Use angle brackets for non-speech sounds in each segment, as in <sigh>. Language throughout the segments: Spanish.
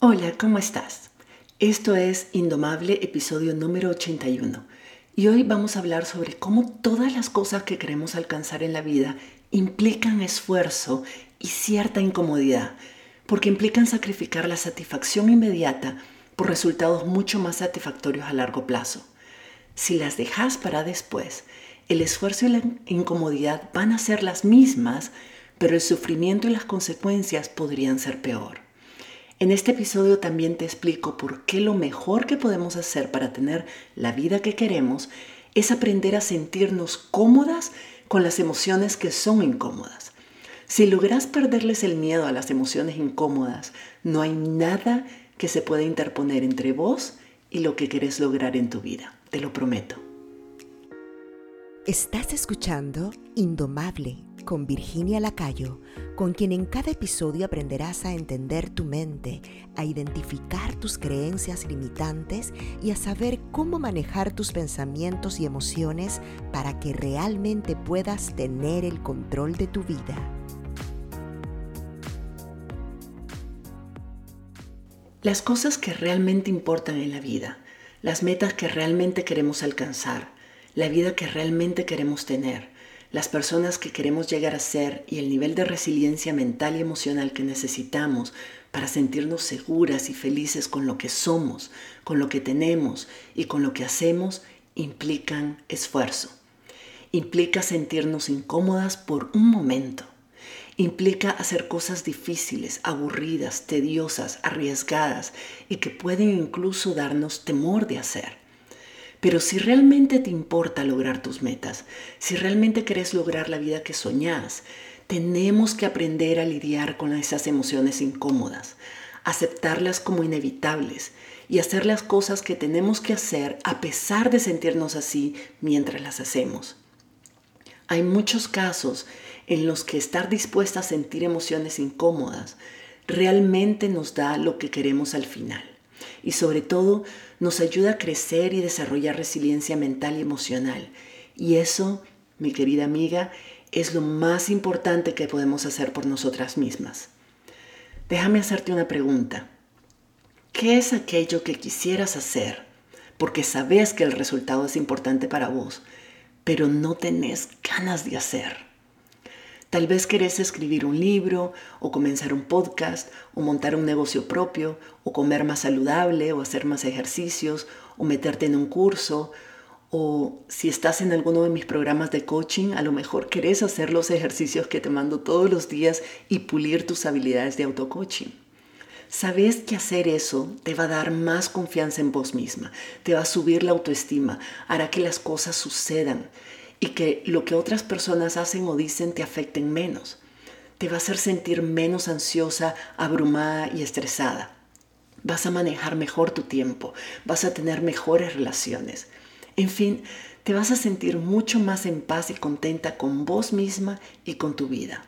Hola, ¿cómo estás? Esto es Indomable, episodio número 81. Y hoy vamos a hablar sobre cómo todas las cosas que queremos alcanzar en la vida implican esfuerzo y cierta incomodidad, porque implican sacrificar la satisfacción inmediata por resultados mucho más satisfactorios a largo plazo. Si las dejas para después, el esfuerzo y la incomodidad van a ser las mismas, pero el sufrimiento y las consecuencias podrían ser peor. En este episodio también te explico por qué lo mejor que podemos hacer para tener la vida que queremos es aprender a sentirnos cómodas con las emociones que son incómodas. Si logras perderles el miedo a las emociones incómodas, no hay nada que se pueda interponer entre vos y lo que querés lograr en tu vida, te lo prometo. Estás escuchando Indomable con Virginia Lacayo, con quien en cada episodio aprenderás a entender tu mente, a identificar tus creencias limitantes y a saber cómo manejar tus pensamientos y emociones para que realmente puedas tener el control de tu vida. Las cosas que realmente importan en la vida, las metas que realmente queremos alcanzar, la vida que realmente queremos tener, las personas que queremos llegar a ser y el nivel de resiliencia mental y emocional que necesitamos para sentirnos seguras y felices con lo que somos, con lo que tenemos y con lo que hacemos, implican esfuerzo. Implica sentirnos incómodas por un momento. Implica hacer cosas difíciles, aburridas, tediosas, arriesgadas y que pueden incluso darnos temor de hacer. Pero si realmente te importa lograr tus metas, si realmente querés lograr la vida que soñás, tenemos que aprender a lidiar con esas emociones incómodas, aceptarlas como inevitables y hacer las cosas que tenemos que hacer a pesar de sentirnos así mientras las hacemos. Hay muchos casos en los que estar dispuesta a sentir emociones incómodas realmente nos da lo que queremos al final y sobre todo nos ayuda a crecer y desarrollar resiliencia mental y emocional. Y eso, mi querida amiga, es lo más importante que podemos hacer por nosotras mismas. Déjame hacerte una pregunta. ¿Qué es aquello que quisieras hacer? Porque sabes que el resultado es importante para vos, pero no tenés ganas de hacer. Tal vez querés escribir un libro o comenzar un podcast o montar un negocio propio o comer más saludable o hacer más ejercicios o meterte en un curso o si estás en alguno de mis programas de coaching, a lo mejor querés hacer los ejercicios que te mando todos los días y pulir tus habilidades de auto-coaching. Sabes que hacer eso te va a dar más confianza en vos misma, te va a subir la autoestima, hará que las cosas sucedan y que lo que otras personas hacen o dicen te afecten menos. Te va a hacer sentir menos ansiosa, abrumada y estresada. Vas a manejar mejor tu tiempo, vas a tener mejores relaciones. En fin, te vas a sentir mucho más en paz y contenta con vos misma y con tu vida.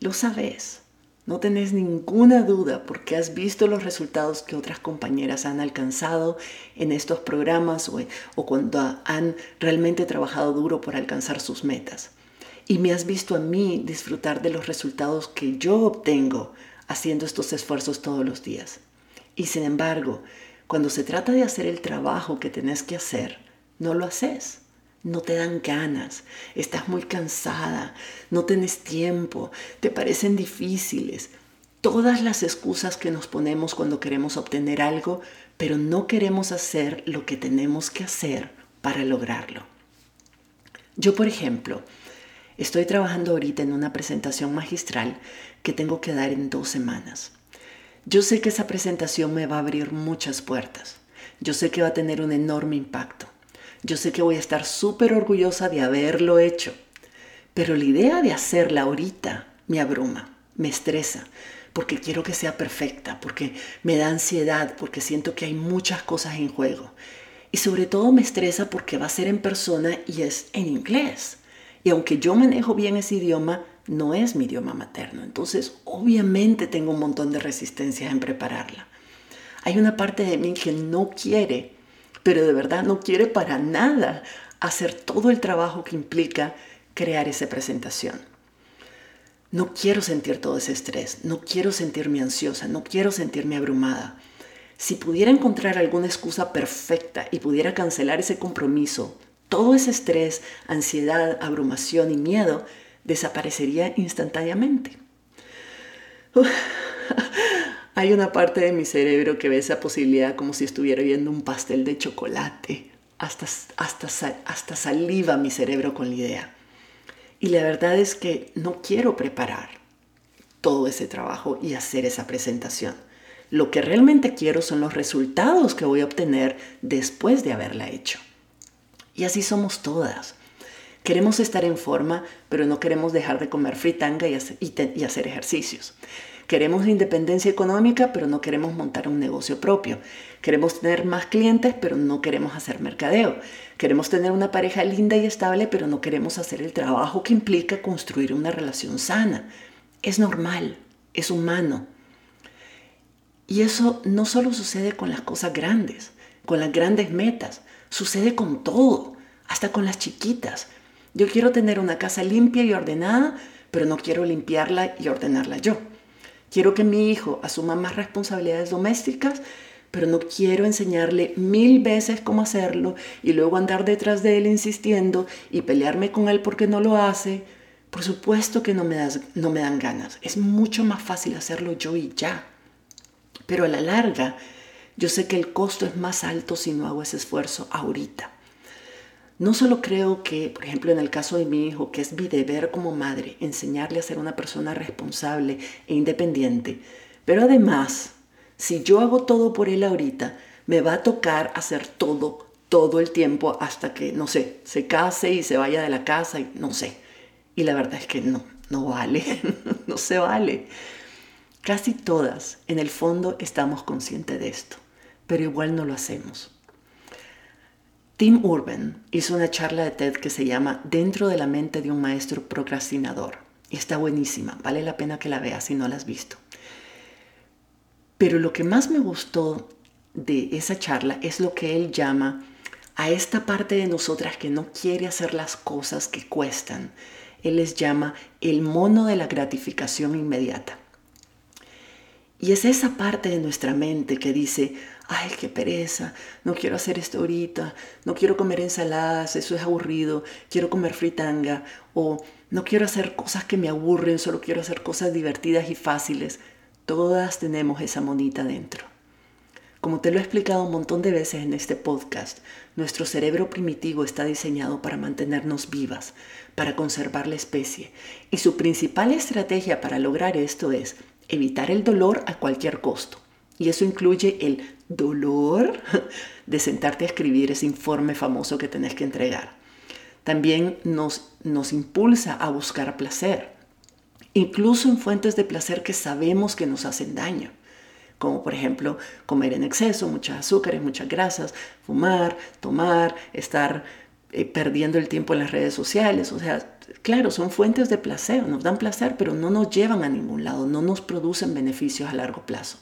Lo sabes. No tenés ninguna duda porque has visto los resultados que otras compañeras han alcanzado en estos programas o, o, cuando han realmente trabajado duro por alcanzar sus metas. Y me has visto a mí disfrutar de los resultados que yo obtengo haciendo estos esfuerzos todos los días. Y sin embargo, cuando se trata de hacer el trabajo que tenés que hacer, no lo haces no te dan ganas, estás muy cansada, no tienes tiempo, te parecen difíciles. Todas las excusas que nos ponemos cuando queremos obtener algo, pero no queremos hacer lo que tenemos que hacer para lograrlo. Yo, por ejemplo, estoy trabajando ahorita en una presentación magistral que tengo que dar en dos semanas. Yo sé que esa presentación me va a abrir muchas puertas. Yo sé que va a tener un enorme impacto. Yo sé que voy a estar súper orgullosa de haberlo hecho, pero la idea de hacerla ahorita me abruma, me estresa, porque quiero que sea perfecta, porque me da ansiedad, porque siento que hay muchas cosas en juego. Y sobre todo me estresa porque va a ser en persona y es en inglés. Y aunque yo manejo bien ese idioma, no es mi idioma materno. Entonces, obviamente tengo un montón de resistencia en prepararla. Hay una parte de mí que no quiere pero de verdad no quiere para nada hacer todo el trabajo que implica crear esa presentación. No quiero sentir todo ese estrés, no quiero sentirme ansiosa, no quiero sentirme abrumada. Si pudiera encontrar alguna excusa perfecta y pudiera cancelar ese compromiso, todo ese estrés, ansiedad, abrumación y miedo desaparecería instantáneamente. Hay una parte de mi cerebro que ve esa posibilidad como si estuviera viendo un pastel de chocolate. Hasta, hasta, hasta saliva mi cerebro con la idea. Y la verdad es que no quiero preparar todo ese trabajo y hacer esa presentación. Lo que realmente quiero son los resultados que voy a obtener después de haberla hecho. Y así somos todas. Queremos estar en forma, pero no queremos dejar de comer fritanga y hacer, ejercicios. Queremos independencia económica, pero no queremos montar un negocio propio. Queremos tener más clientes, pero no queremos hacer mercadeo. Queremos tener una pareja linda y estable, pero no queremos hacer el trabajo que implica construir una relación sana. Es normal, es humano. Y eso no solo sucede con las cosas grandes, con las grandes metas, sucede con todo, hasta con las chiquitas. Yo quiero tener una casa limpia y ordenada, pero no quiero limpiarla y ordenarla yo. Quiero que mi hijo asuma más responsabilidades domésticas, pero no quiero enseñarle mil veces cómo hacerlo y luego andar detrás de él insistiendo y pelearme con él porque no lo hace. Por supuesto que no me, no me dan ganas. Es mucho más fácil hacerlo yo y ya. Pero a la larga, yo sé que el costo es más alto si no hago ese esfuerzo ahorita. No solo creo que, por ejemplo, en el caso de mi hijo, que es mi deber como madre enseñarle a ser una persona responsable e independiente, pero además, si yo hago todo por él ahorita, me va a tocar hacer todo, todo el tiempo hasta que, no sé, se case y se vaya de la casa y no sé. Y la verdad es que no, no vale, <laughs> no se vale. Casi todas, en el fondo, estamos conscientes de esto, pero igual no lo hacemos. Tim Urban hizo una charla de TED que se llama Dentro de la mente de un maestro procrastinador. Y está buenísima, vale la pena que la veas si no la has visto. Pero lo que más me gustó de esa charla es lo que él llama a esta parte de nosotras que no quiere hacer las cosas que cuestan. Él les llama el mono de la gratificación inmediata. Y es esa parte de nuestra mente que dice, ay, qué pereza, no quiero hacer esto ahorita, no quiero comer ensaladas, eso es aburrido, quiero comer fritanga, o no quiero hacer cosas que me aburren, solo quiero hacer cosas divertidas y fáciles. Todas tenemos esa monita dentro. Como te lo he explicado un montón de veces en este podcast, nuestro cerebro primitivo está diseñado para mantenernos vivas, para conservar la especie, y su principal estrategia para lograr esto es evitar el dolor a cualquier costo. Y eso incluye el dolor de sentarte a escribir ese informe famoso que tenés que entregar. También nos, nos impulsa a buscar placer, incluso en fuentes de placer que sabemos que nos hacen daño, como por ejemplo comer en exceso, muchas azúcares, muchas grasas, fumar, tomar, estar eh, perdiendo el tiempo en las redes sociales. O sea, claro, son fuentes de placer, nos dan placer, pero no nos llevan a ningún lado, no nos producen beneficios a largo plazo.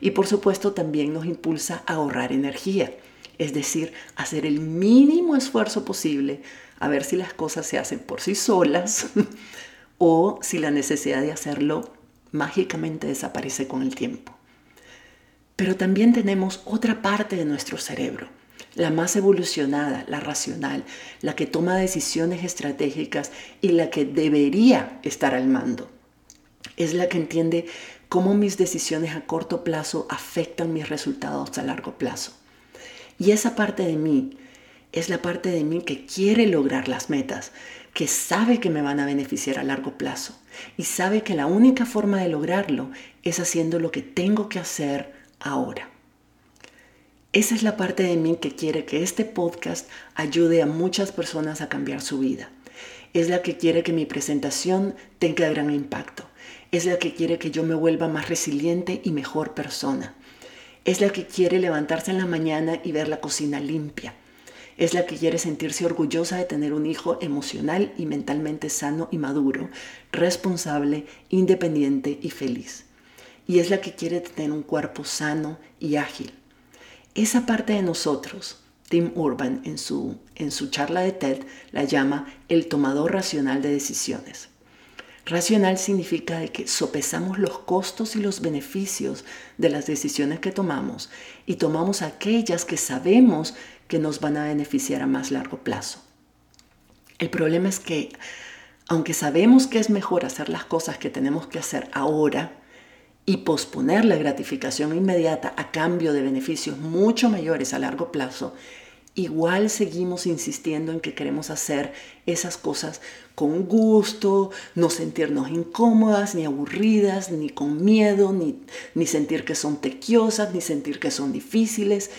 Y por supuesto también nos impulsa a ahorrar energía, es decir, hacer el mínimo esfuerzo posible a ver si las cosas se hacen por sí solas <laughs> o si la necesidad de hacerlo mágicamente desaparece con el tiempo. Pero también tenemos otra parte de nuestro cerebro, la más evolucionada, la racional, la que toma decisiones estratégicas y la que debería estar al mando. Es la que entiende cómo mis decisiones a corto plazo afectan mis resultados a largo plazo. Y esa parte de mí es la parte de mí que quiere lograr las metas, que sabe que me van a beneficiar a largo plazo y sabe que la única forma de lograrlo es haciendo lo que tengo que hacer ahora. Esa es la parte de mí que quiere que este podcast ayude a muchas personas a cambiar su vida. Es la que quiere que mi presentación tenga gran impacto. Es la que quiere que yo me vuelva más resiliente y mejor persona. Es la que quiere levantarse en la mañana y ver la cocina limpia. Es la que quiere sentirse orgullosa de tener un hijo emocional y mentalmente sano y maduro, responsable, independiente y feliz. Y es la que quiere tener un cuerpo sano y ágil esa parte de nosotros, Tim Urban en su, en su charla de TED la llama el tomador racional de decisiones. Racional significa de que sopesamos los costos y los beneficios de las decisiones que tomamos y tomamos aquellas que sabemos que nos van a beneficiar a más largo plazo. El problema es que, aunque sabemos que es mejor hacer las cosas que tenemos que hacer ahora y posponer la gratificación inmediata a cambio de beneficios mucho mayores a largo plazo, igual seguimos insistiendo en que queremos hacer esas cosas con gusto, no sentirnos incómodas, ni aburridas, ni con miedo, ni, ni sentir que son tequiosas, ni sentir que son difíciles.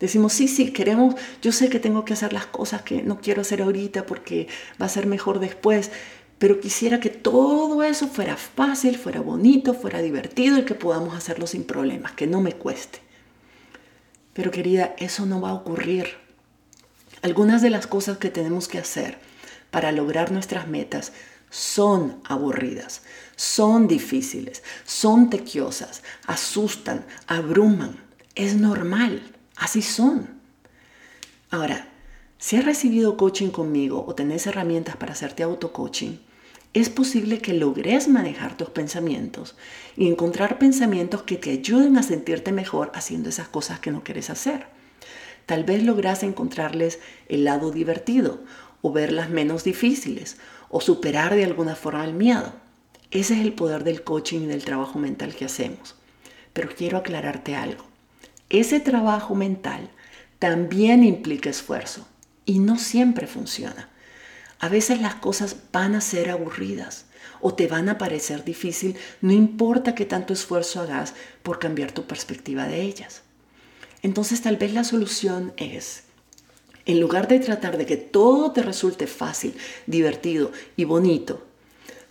Decimos, sí, sí, queremos, yo sé que tengo que hacer las cosas que no quiero hacer ahorita porque va a ser mejor después, pero quisiera que todo eso fuera fácil, fuera bonito, fuera divertido y que podamos hacerlo sin problemas, que no me cueste. Pero querida, eso no va a ocurrir. Algunas de las cosas que tenemos que hacer para lograr nuestras metas son aburridas, son difíciles, son tequiosas, asustan, abruman. Es normal, así son. Ahora, si has recibido coaching conmigo o tenés herramientas para hacerte auto-coaching, es posible que logres manejar tus pensamientos y encontrar pensamientos que te ayuden a sentirte mejor haciendo esas cosas que no quieres hacer. Tal vez logras encontrarles el lado divertido o verlas menos difíciles o superar de alguna forma el miedo. Ese es el poder del coaching y del trabajo mental que hacemos. Pero quiero aclararte algo. Ese trabajo mental también implica esfuerzo y no siempre funciona. A veces las cosas van a ser aburridas o te van a parecer difícil, no importa qué tanto esfuerzo hagas por cambiar tu perspectiva de ellas. Entonces tal vez la solución es, en lugar de tratar de que todo te resulte fácil, divertido y bonito,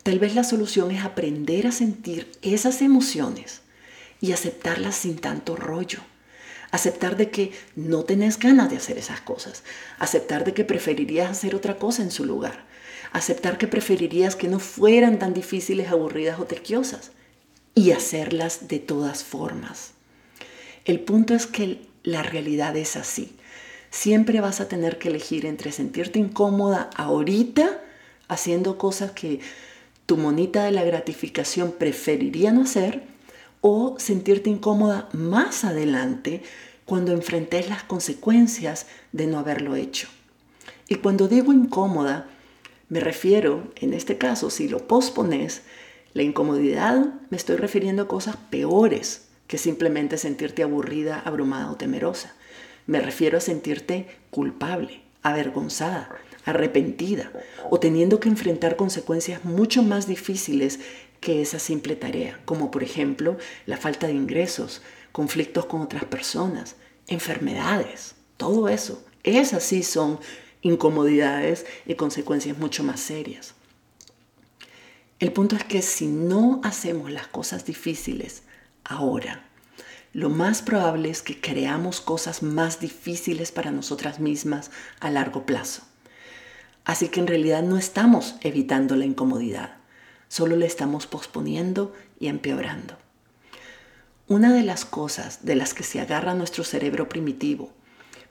tal vez la solución es aprender a sentir esas emociones y aceptarlas sin tanto rollo. Aceptar de que no tenés ganas de hacer esas cosas. Aceptar de que preferirías hacer otra cosa en su lugar. Aceptar que preferirías que no fueran tan difíciles, aburridas o tequiosas. Y hacerlas de todas formas. El punto es que la realidad es así. Siempre vas a tener que elegir entre sentirte incómoda ahorita haciendo cosas que tu monita de la gratificación preferiría no hacer o sentirte incómoda más adelante cuando enfrentes las consecuencias de no haberlo hecho. Y cuando digo incómoda, me refiero, en este caso, si lo pospones, la incomodidad me estoy refiriendo a cosas peores que simplemente sentirte aburrida, abrumada o temerosa. Me refiero a sentirte culpable, avergonzada, arrepentida o teniendo que enfrentar consecuencias mucho más difíciles que esa simple tarea, como por ejemplo la falta de ingresos, conflictos con otras personas, enfermedades, todo eso. Esas sí son incomodidades y consecuencias mucho más serias. El punto es que si no hacemos las cosas difíciles ahora, lo más probable es que creamos cosas más difíciles para nosotras mismas a largo plazo. Así que en realidad no estamos evitando la incomodidad, solo la estamos posponiendo y empeorando. Una de las cosas de las que se agarra nuestro cerebro primitivo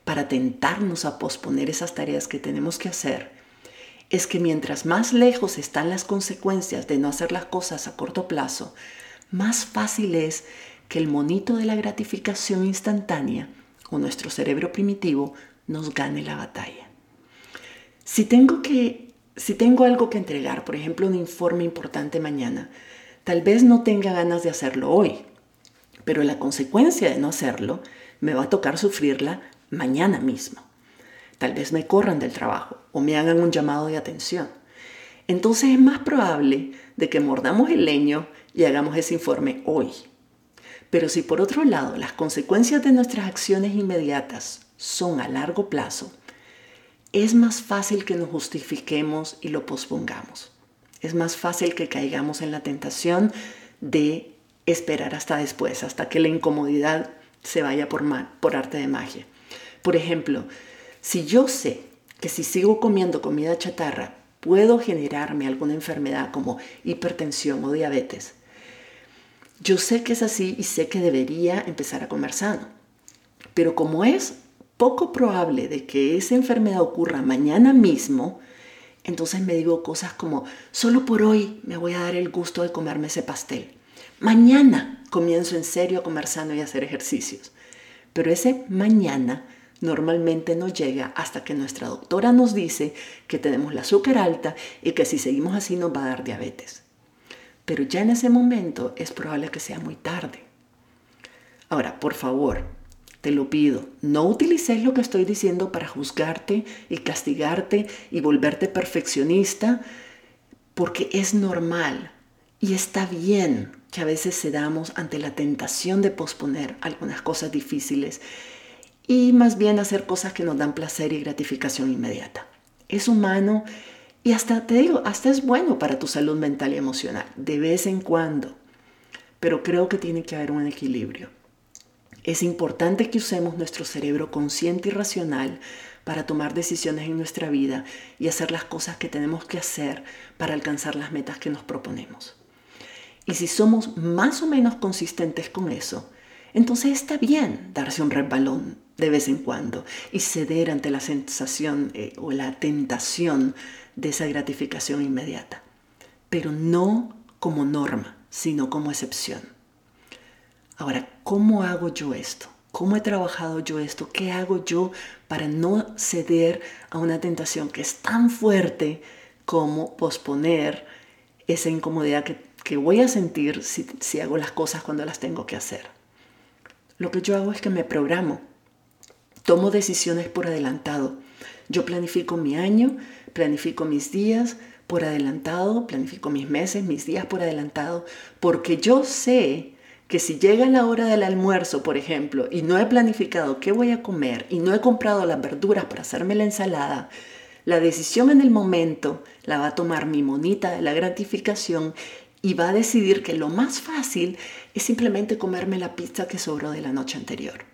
para tentarnos a posponer esas tareas que tenemos que hacer es que mientras más lejos están las consecuencias de no hacer las cosas a corto plazo, más fácil es que el monito de la gratificación instantánea o nuestro cerebro primitivo nos gane la batalla. Si tengo, que, si tengo algo que entregar, por ejemplo un informe importante mañana, tal vez no tenga ganas de hacerlo hoy, pero la consecuencia de no hacerlo me va a tocar sufrirla mañana mismo. Tal vez me corran del trabajo o me hagan un llamado de atención. Entonces es más probable de que mordamos el leño y hagamos ese informe hoy pero si por otro lado las consecuencias de nuestras acciones inmediatas son a largo plazo, es más fácil que nos justifiquemos y lo pospongamos. Es más fácil que caigamos en la tentación de esperar hasta después, hasta que la incomodidad se vaya por, por arte de magia. Por ejemplo, si yo sé que si sigo comiendo comida chatarra puedo generarme alguna enfermedad como hipertensión o diabetes, yo sé que es así y sé que debería empezar a comer sano. Pero como es poco probable de que esa enfermedad ocurra mañana mismo, Entonces me digo cosas como, solo por hoy me voy a dar el gusto de comerme ese pastel. Mañana comienzo en serio a comer sano y a hacer ejercicios. Pero ese mañana normalmente no llega hasta que nuestra doctora nos dice que tenemos la azúcar alta y que si seguimos así nos va a dar diabetes. Pero ya en ese momento es probable que sea muy tarde. Ahora, por favor, te lo pido, no utilices lo que estoy diciendo para juzgarte y castigarte y volverte perfeccionista, porque es normal y está bien que a veces cedamos ante la tentación de posponer algunas cosas difíciles y más bien hacer cosas que nos dan placer y gratificación inmediata. Es humano y hasta te digo, hasta es bueno para tu salud mental y emocional, de vez en cuando. Pero creo que tiene que haber un equilibrio. Es importante que usemos nuestro cerebro consciente y racional para tomar decisiones en nuestra vida y hacer las cosas que tenemos que hacer para alcanzar las metas que nos proponemos. Y si somos más o menos consistentes con eso, entonces está bien darse un resbalón de vez en cuando y ceder ante la sensación eh, o la tentación de esa gratificación inmediata, pero no como norma, sino como excepción. Ahora, ¿cómo hago yo esto? ¿Cómo he trabajado yo esto? ¿Qué hago yo para no ceder a una tentación que es tan fuerte como posponer esa incomodidad que, voy a sentir si, si hago las cosas cuando las tengo que hacer? Lo que yo hago es que me programo, tomo decisiones por adelantado. Yo planifico mi año, planifico mis días por adelantado, planifico mis meses, mis días por adelantado, porque yo sé que si llega la hora del almuerzo, por ejemplo, y no he planificado qué voy a comer y no he comprado las verduras para hacerme la ensalada, la decisión en el momento la va a tomar mi monita de la gratificación y va a decidir que lo más fácil es simplemente comerme la pizza que sobró de la noche anterior.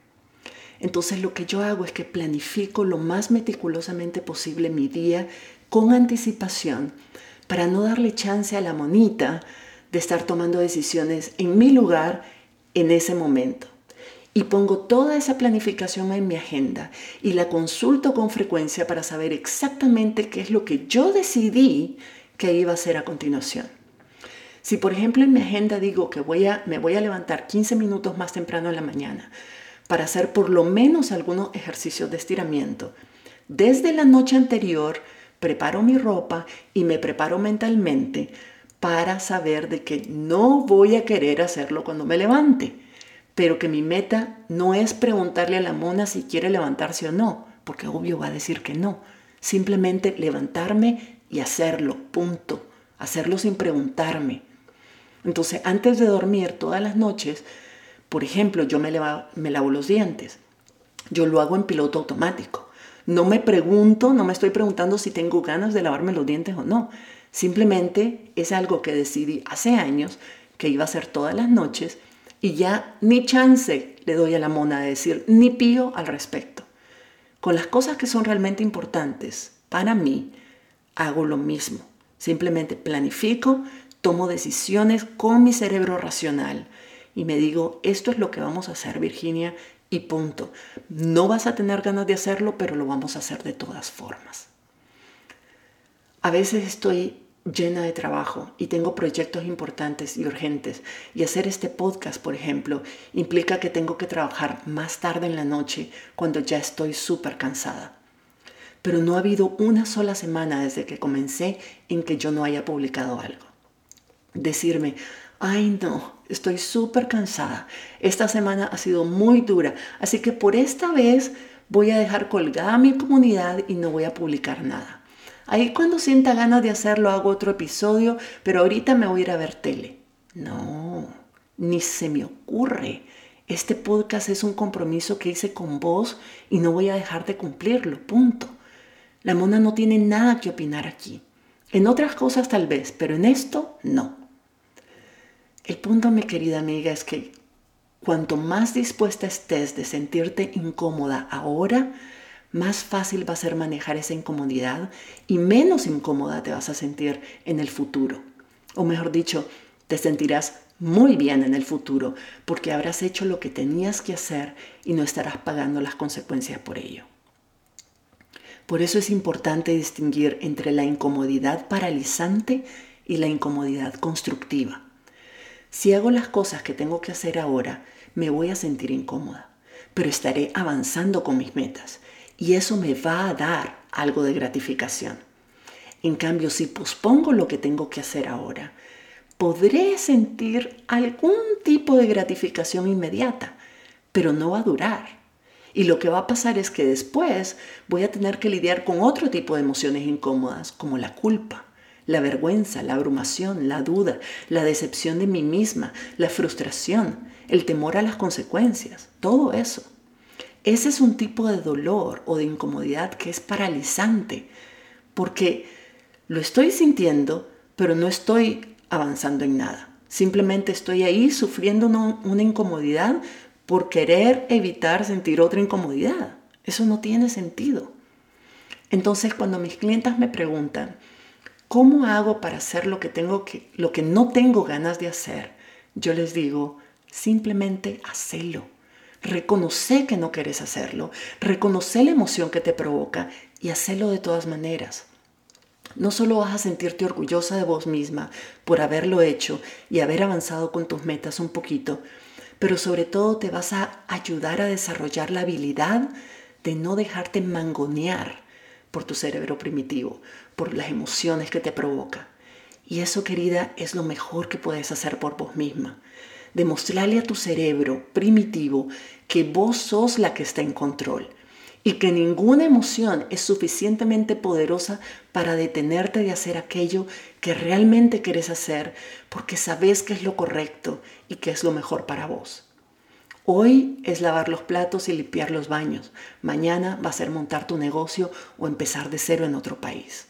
Entonces lo que yo hago es que planifico lo más meticulosamente posible mi día con anticipación para no darle chance a la monita de estar tomando decisiones en mi lugar en ese momento. Y pongo toda esa planificación en mi agenda y la consulto con frecuencia para saber exactamente qué es lo que yo decidí que iba a hacer a continuación. Si por ejemplo en mi agenda digo que voy a, me voy a levantar 15 minutos más temprano en la mañana para hacer por lo menos algunos ejercicios de estiramiento, desde la noche anterior preparo mi ropa y me preparo mentalmente para saber de que no voy a querer hacerlo cuando me levante, pero que mi meta no es preguntarle a la mona si quiere levantarse o no, porque obvio va a decir que no. Simplemente levantarme y hacerlo, punto. Hacerlo sin preguntarme. Entonces, antes de dormir todas las noches, por ejemplo, yo me, lavo los dientes. Yo lo hago en piloto automático. No me pregunto, no me estoy preguntando si tengo ganas de lavarme los dientes o no. Simplemente es algo que decidí hace años que iba a hacer todas las noches y ya ni chance le doy a la mona de decir ni pío al respecto. Con las cosas que son realmente importantes para mí, hago lo mismo. Simplemente planifico, tomo decisiones con mi cerebro racional y me digo, esto es lo que vamos a hacer, Virginia, y punto. No vas a tener ganas de hacerlo, pero lo vamos a hacer de todas formas. A veces estoy llena de trabajo y tengo proyectos importantes y urgentes y hacer este podcast, por ejemplo, implica que tengo que trabajar más tarde en la noche cuando ya estoy súper cansada. Pero no ha habido una sola semana desde que comencé en que yo no haya publicado algo. Decirme, ay no, estoy súper cansada, esta semana ha sido muy dura, así que por esta vez voy a dejar colgada mi comunidad y no voy a publicar nada. Ahí cuando sienta ganas de hacerlo hago otro episodio, pero ahorita me voy a ir a ver tele. No, ni se me ocurre. Este podcast es un compromiso que hice con vos y no voy a dejar de cumplirlo, punto. La mona no tiene nada que opinar aquí. En otras cosas tal vez, pero en esto no. El punto, mi querida amiga, es que cuanto más dispuesta estés de sentirte incómoda ahora, más fácil va a ser manejar esa incomodidad y menos incómoda te vas a sentir en el futuro. O mejor dicho, te sentirás muy bien en el futuro porque habrás hecho lo que tenías que hacer y no estarás pagando las consecuencias por ello. Por eso es importante distinguir entre la incomodidad paralizante y la incomodidad constructiva. Si hago las cosas que tengo que hacer ahora, me voy a sentir incómoda, pero estaré avanzando con mis metas y eso me va a dar algo de gratificación. En cambio, si pospongo lo que tengo que hacer ahora, podré sentir algún tipo de gratificación inmediata, pero no va a durar. Y lo que va a pasar es que después voy a tener que lidiar con otro tipo de emociones incómodas, como la culpa, la vergüenza, la abrumación, la duda, la decepción de mí misma, la frustración, el temor a las consecuencias, todo eso. Ese es un tipo de dolor o de incomodidad que es paralizante, porque lo estoy sintiendo, pero no estoy avanzando en nada. Simplemente estoy ahí sufriendo una, incomodidad por querer evitar sentir otra incomodidad. Eso no tiene sentido. Entonces, cuando mis clientas me preguntan, ¿cómo hago para hacer lo que, tengo que, lo que no tengo ganas de hacer? Yo les digo, simplemente hacelo. Reconoce que no quieres hacerlo, reconoce la emoción que te provoca y hacelo de todas maneras. No solo vas a sentirte orgullosa de vos misma por haberlo hecho y haber avanzado con tus metas un poquito, pero sobre todo te vas a ayudar a desarrollar la habilidad de no dejarte mangonear por tu cerebro primitivo, por las emociones que te provoca. Y eso, querida, es lo mejor que puedes hacer por vos misma. Demostrarle a tu cerebro primitivo que vos sos la que está en control y que ninguna emoción es suficientemente poderosa para detenerte de hacer aquello que realmente quieres hacer porque sabes que es lo correcto y que es lo mejor para vos. Hoy es lavar los platos y limpiar los baños. Mañana va a ser montar tu negocio o empezar de cero en otro país.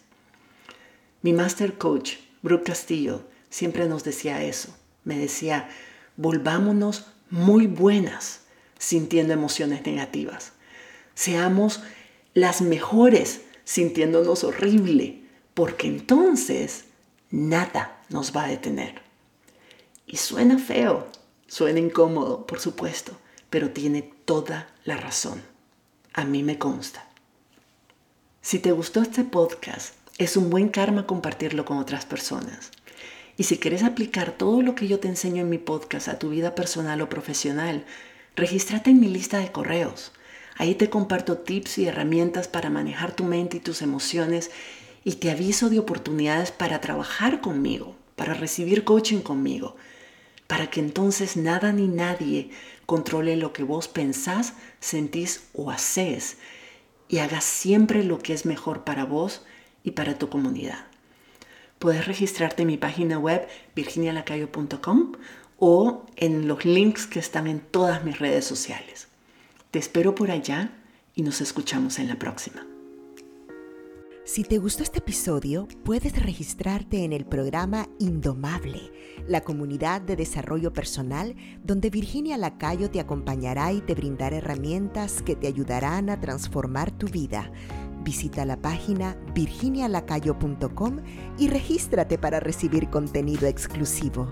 Mi master coach, Brooke Castillo, siempre nos decía eso. Me decía, volvámonos muy buenas sintiendo emociones negativas seamos las mejores sintiéndonos horrible, porque entonces nada nos va a detener. Y suena feo, suena incómodo, por supuesto, pero tiene toda la razón. A mí me consta. Si te gustó este podcast, es un buen karma compartirlo con otras personas. Y si quieres aplicar todo lo que yo te enseño en mi podcast a tu vida personal o profesional, regístrate en mi lista de correos. Ahí te comparto tips y herramientas para manejar tu mente y tus emociones y te aviso de oportunidades para trabajar conmigo, para recibir coaching conmigo, para que entonces nada ni nadie controle lo que vos pensás, sentís o haces y hagas siempre lo que es mejor para vos y para tu comunidad. Puedes registrarte en mi página web virginialacayo.com o en los links que están en todas mis redes sociales. Te espero por allá y nos escuchamos en la próxima. Si te gustó este episodio, puedes registrarte en el programa Indomable, la comunidad de desarrollo personal donde Virginia Lacayo te acompañará y te brindará herramientas que te ayudarán a transformar tu vida. Visita la página virginialacayo.com y regístrate para recibir contenido exclusivo.